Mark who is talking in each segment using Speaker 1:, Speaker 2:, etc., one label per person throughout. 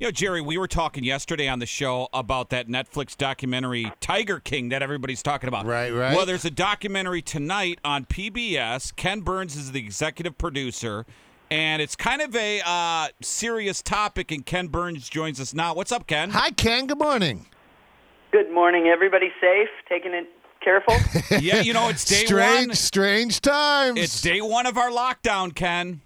Speaker 1: You know, Jerry, we were talking yesterday on the show about that Netflix documentary Tiger King that everybody's talking about.
Speaker 2: Right, right.
Speaker 1: Well, there's a documentary tonight on PBS. Ken Burns is the executive producer, and it's kind of a uh, serious topic, and Ken Burns joins us now. What's up, Ken?
Speaker 2: Hi, Ken. Good morning.
Speaker 3: Good morning, everybody. Safe, taking it careful.
Speaker 1: yeah, you know, it's day
Speaker 2: strange,
Speaker 1: one.
Speaker 2: strange times.
Speaker 1: It's day one of our lockdown, Ken.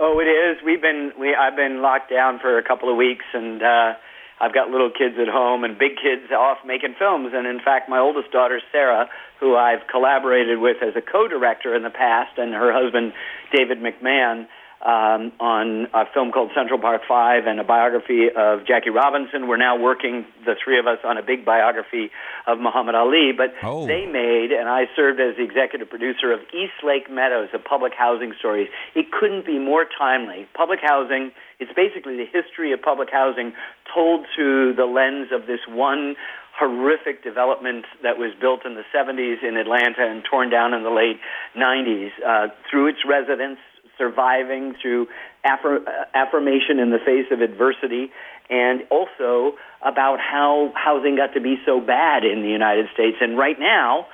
Speaker 3: Oh, it is. We've been we I've been locked down for a couple of weeks, and uh, I've got little kids at home and big kids off making films. And in fact, my oldest daughter Sarah, who I've collaborated with as a co-director in the past, and her husband David McMahon. Um, on a film called Central Park Five and a biography of Jackie Robinson. We're now working, the three of us, on a big biography of Muhammad Ali. But
Speaker 1: Oh.
Speaker 3: they made, and I served as the executive producer of East Lake Meadows, a public housing story. It couldn't be more timely. Public housing, it's basically the history of public housing told through the lens of this one horrific development that was built in the 70s in Atlanta and torn down in the late 90s uh, through its residents surviving through affir- uh, affirmation in the face of adversity, and also about how housing got to be so bad in the United States. And right now,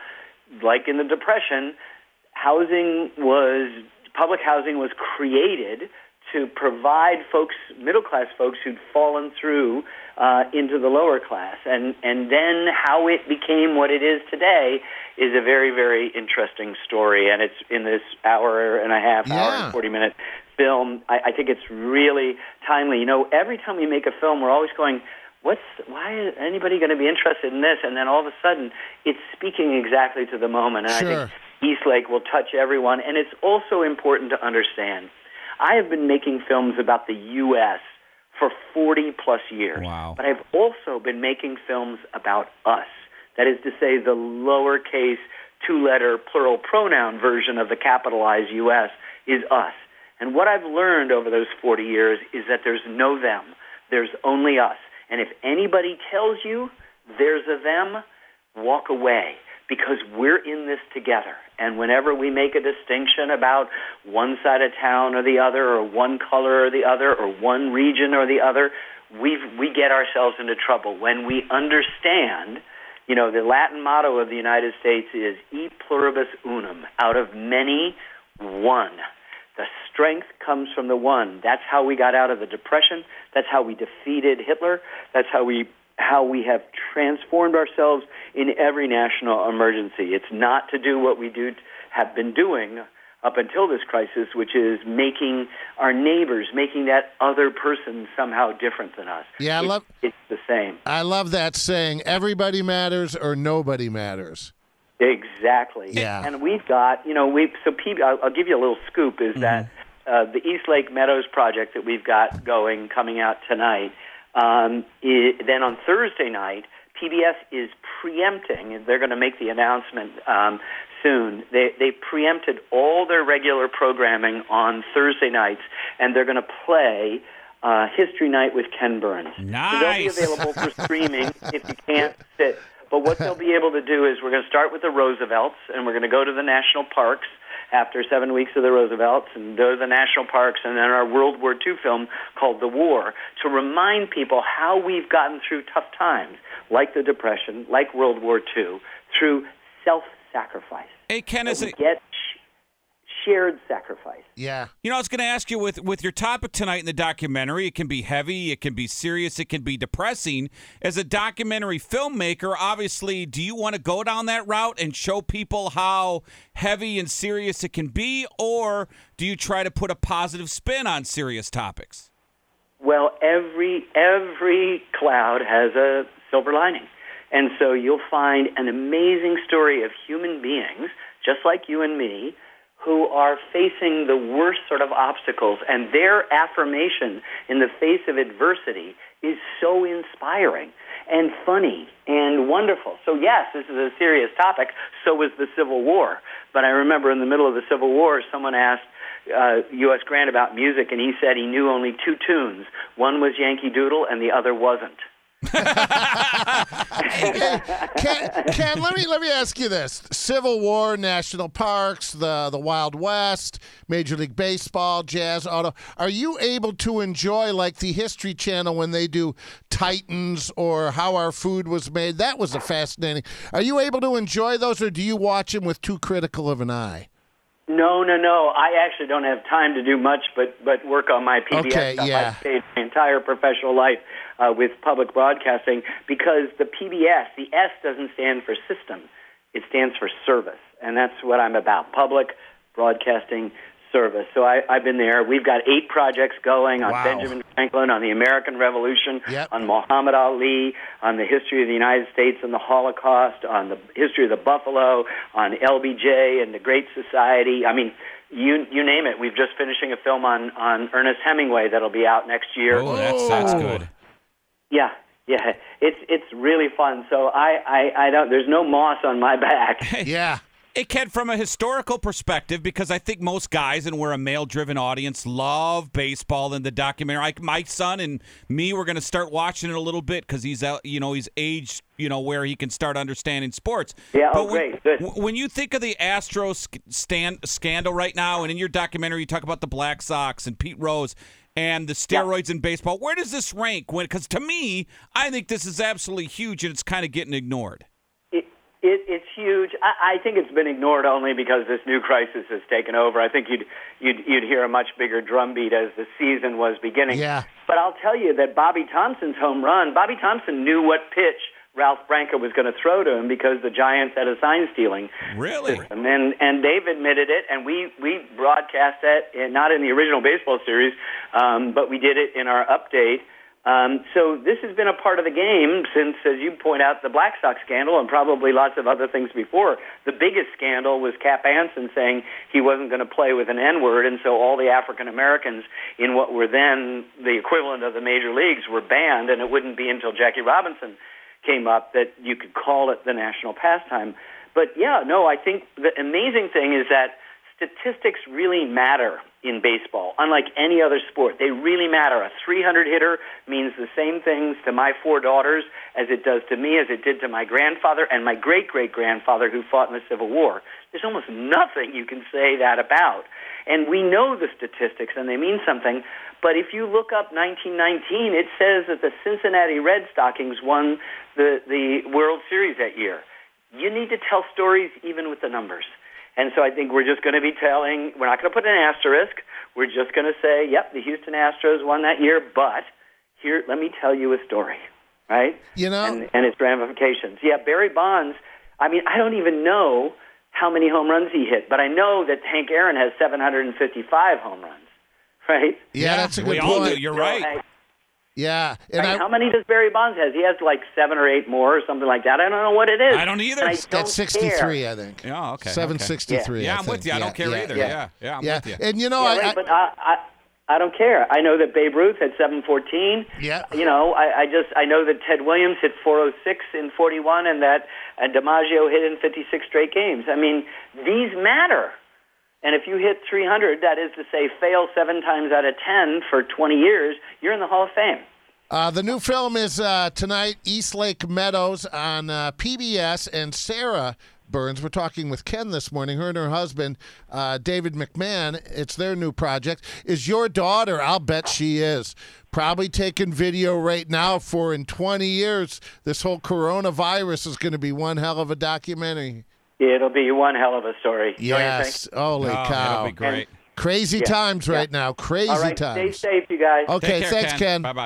Speaker 3: like in the Depression, housing was public housing was created to provide folks, middle class folks who'd fallen through uh, into the lower class, and and then how it became what it is today is a very very interesting story, and it's in this hour and a half, hour and forty minute film. I, I think it's really timely. You know, every time we make a film, we're always going. What's why is anybody going to be interested in this? And then all of a sudden, it's speaking exactly to the moment. And I
Speaker 2: Sure.
Speaker 3: think East Lake will touch everyone. And it's also important to understand. I have been making films about the U.S. for 40 plus years.
Speaker 1: Wow.
Speaker 3: But I've also been making films about us. That is to say, the lowercase two letter plural pronoun version of the capitalized U.S. is us. And what I've learned over those 40 years is that there's no them, there's only us. And if anybody tells you there's a them, walk away because we're in this together. And whenever we make a distinction about one side of town or the other, or one color or the other, or one region or the other, we we get ourselves into trouble. When we understand, you know, the Latin motto of the United States is "E pluribus unum," out of many, one. The strength comes from the one. That's how we got out of the depression. That's how we defeated Hitler. That's how we how we have transformed ourselves in every national emergency. It's not to do what we do have been doing up until this crisis, which is making our neighbors, making that other person somehow different than us.
Speaker 2: Yeah, I
Speaker 3: It's-
Speaker 2: love-
Speaker 3: it's the same.
Speaker 2: I love that saying. Everybody matters or nobody matters.
Speaker 3: Exactly.
Speaker 2: Yeah.
Speaker 3: And we've got, you know, we so P, I'll, I'll give you a little scoop is that uh, the East Lake Meadows project that we've got going coming out tonight. Um, i then on Thursday night, PBS is preempting, they're going to make the announcement um, soon. They they preempted all their regular programming on Thursday nights, and they're going to play. Uh, History Night with Ken Burns. So they'll be available for streaming if you can't sit. But what they'll be able to do is we're going to start with the Roosevelts, and we're going to go to the national parks after seven weeks of the Roosevelts, and go to the national parks, and then our World War II film called The War to remind people how we've gotten through tough times, like the Depression, like World War II, through self-sacrifice.
Speaker 1: Hey, Ken, is it?
Speaker 3: get shared sacrifice.
Speaker 2: Yeah.
Speaker 1: You know, I was going to ask you with with your topic tonight in the documentary. It can be heavy, it can be serious, it can be depressing. As a documentary filmmaker, obviously, do you want to go down that route and show people how heavy and serious it can be, or do you try to put a positive spin on serious topics?
Speaker 3: Well, every every cloud has a silver lining. And so you'll find an amazing story of human beings, just like you and me, who are facing the worst sort of obstacles, and their affirmation in the face of adversity is so inspiring and funny and wonderful. So, yes, this is a serious topic. So was the Civil War. But I remember in the middle of the Civil War, someone asked uh, U.S. Grant about music, and he said he knew only two tunes. One was Yankee Doodle, and the other wasn't.
Speaker 2: Ken, Ken, let me let me ask you this: Civil War, national parks, the the Wild West, Major League Baseball, jazz, auto. Are you able to enjoy like the History Channel when they do Titans or how our food was made? That was a fascinating. Are you able to enjoy those, or do you watch them with too critical of an eye?
Speaker 3: No, no, no. I actually don't have time to do much but but work on my PBS
Speaker 2: Okay,
Speaker 3: stuff.
Speaker 2: yeah.
Speaker 3: I've stayed my entire professional life uh, with public broadcasting because the PBS, the S doesn't stand for system. It stands for service, and that's what I'm about: public broadcasting service. So I, I've been there. We've got eight projects going on
Speaker 2: Wow.
Speaker 3: Benjamin Franklin, on the American Revolution,
Speaker 2: Yep.
Speaker 3: on Muhammad Ali, on the history of the United States and the Holocaust, on the history of the Buffalo, on LBJ and the Great Society. I mean, you you name it. We've just finishing a film on on Ernest Hemingway that'll be out next year.
Speaker 1: Oh, that's that's
Speaker 2: Oh.
Speaker 1: good.
Speaker 3: Yeah, yeah, it's it's really fun. So I I, I don't. There's no moss on my back.
Speaker 2: Yeah.
Speaker 1: Hey, Ken, from a historical perspective, because I think most guys, and we're a male driven audience, love baseball and the documentary. Like my son and me, we're going to start watching it a little bit because he's out, you know, he's aged, you know, where he can start understanding sports.
Speaker 3: Yeah, oh,
Speaker 1: But
Speaker 3: oh,
Speaker 1: when,
Speaker 3: great, good.
Speaker 1: When you think of the Astros stand, scandal right now, and in your documentary, you talk about the Black Sox and Pete Rose and the steroids in baseball, where does this rank? When Because to me, I think this is absolutely huge and it's kind of getting ignored.
Speaker 3: It, it, it's huge. I, I think it's been ignored only because this new crisis has taken over. I think you'd you'd you'd hear a much bigger drumbeat as the season was beginning.
Speaker 2: Yeah.
Speaker 3: But I'll tell you that Bobby Thomson's home run. Bobby Thomson knew what pitch Ralph Branca was going to throw to him because the Giants had a sign stealing
Speaker 1: Really?
Speaker 3: system, and and Dave admitted it, and we we broadcast that in, not in the original baseball series, um, but we did it in our update. Um, so this has been a part of the game since, as you point out, the Black Sox scandal and probably lots of other things before. The biggest scandal was Cap Anson saying he wasn't going to play with an N-word, and so all the African Americans in what were then the equivalent of the major leagues were banned, and it wouldn't be until Jackie Robinson came up that you could call it the national pastime. But yeah, no, I think the amazing thing is that statistics really matter in baseball, unlike any other sport. They really matter. A 300 hitter means the same things to my four daughters as it does to me, as it did to my grandfather and my great great grandfather who fought in the Civil War. There's almost nothing you can say that about. And we know the statistics and they mean something. But if you look up 1919, it says that the Cincinnati Red Stockings won the, the World Series that year. You need to tell stories even with the numbers. And so I think we're just going to be telling, we're not going to put an asterisk. We're just going to say, yep, the Houston Astros won that year, but here, let me tell you a story, right?
Speaker 2: You know-
Speaker 3: and, and its ramifications. Yeah, Barry Bonds, I mean, I don't even know how many home runs he hit, but I know that Hank Aaron has 755 home runs, right?
Speaker 2: Yeah, that's a good
Speaker 1: we all do. You're
Speaker 3: So,
Speaker 1: right.
Speaker 3: hey,
Speaker 2: Yeah, and
Speaker 3: Right,
Speaker 2: I,
Speaker 3: how many does Barry Bonds has? He has like seven or eight more or something like that. I don't know what it is.
Speaker 1: I don't either.
Speaker 3: And I
Speaker 1: That's
Speaker 3: don't
Speaker 2: that's 63,
Speaker 3: care.
Speaker 2: I think.
Speaker 1: Yeah, okay,
Speaker 2: Seven
Speaker 1: okay.
Speaker 2: sixty-three.
Speaker 1: Yeah,
Speaker 2: I
Speaker 1: I'm
Speaker 2: think.
Speaker 1: with you. I don't care
Speaker 2: yeah,
Speaker 1: either.
Speaker 2: Yeah,
Speaker 1: Yeah, yeah, I'm
Speaker 2: yeah.
Speaker 1: with you.
Speaker 2: And you know,
Speaker 3: Yeah,
Speaker 2: I,
Speaker 3: right,
Speaker 2: I,
Speaker 3: but I, I I don't care. I know that Babe Ruth had 714.
Speaker 2: Yeah.
Speaker 3: You know, I, I just I know that Ted Williams hit 406 in 41, and that uh, DiMaggio hit in 56 straight games. I mean, these matter. And if you hit 300, that is to say, fail seven times out of 10 for 20 years, you're in the Hall of Fame.
Speaker 2: Uh, the new film is uh, tonight, East Lake Meadows on uh, PBS, and Sarah Burns. We're talking with Ken this morning. Her and her husband, uh, David McMahon. It's their new project. Is your daughter? I'll bet she is. Probably taking video right now for in 20 years. This whole coronavirus is going to be one hell of a documentary.
Speaker 3: It'll be one hell of a story. Don't you think?
Speaker 2: Yes. Holy
Speaker 1: Oh,
Speaker 2: cow.
Speaker 1: that'll be great.
Speaker 2: Crazy
Speaker 3: Yeah.
Speaker 2: times right now. Crazy
Speaker 3: All right,
Speaker 2: times.
Speaker 3: stay safe, you guys.
Speaker 2: Okay,
Speaker 1: care,
Speaker 2: thanks, Ken.
Speaker 1: Bye bye.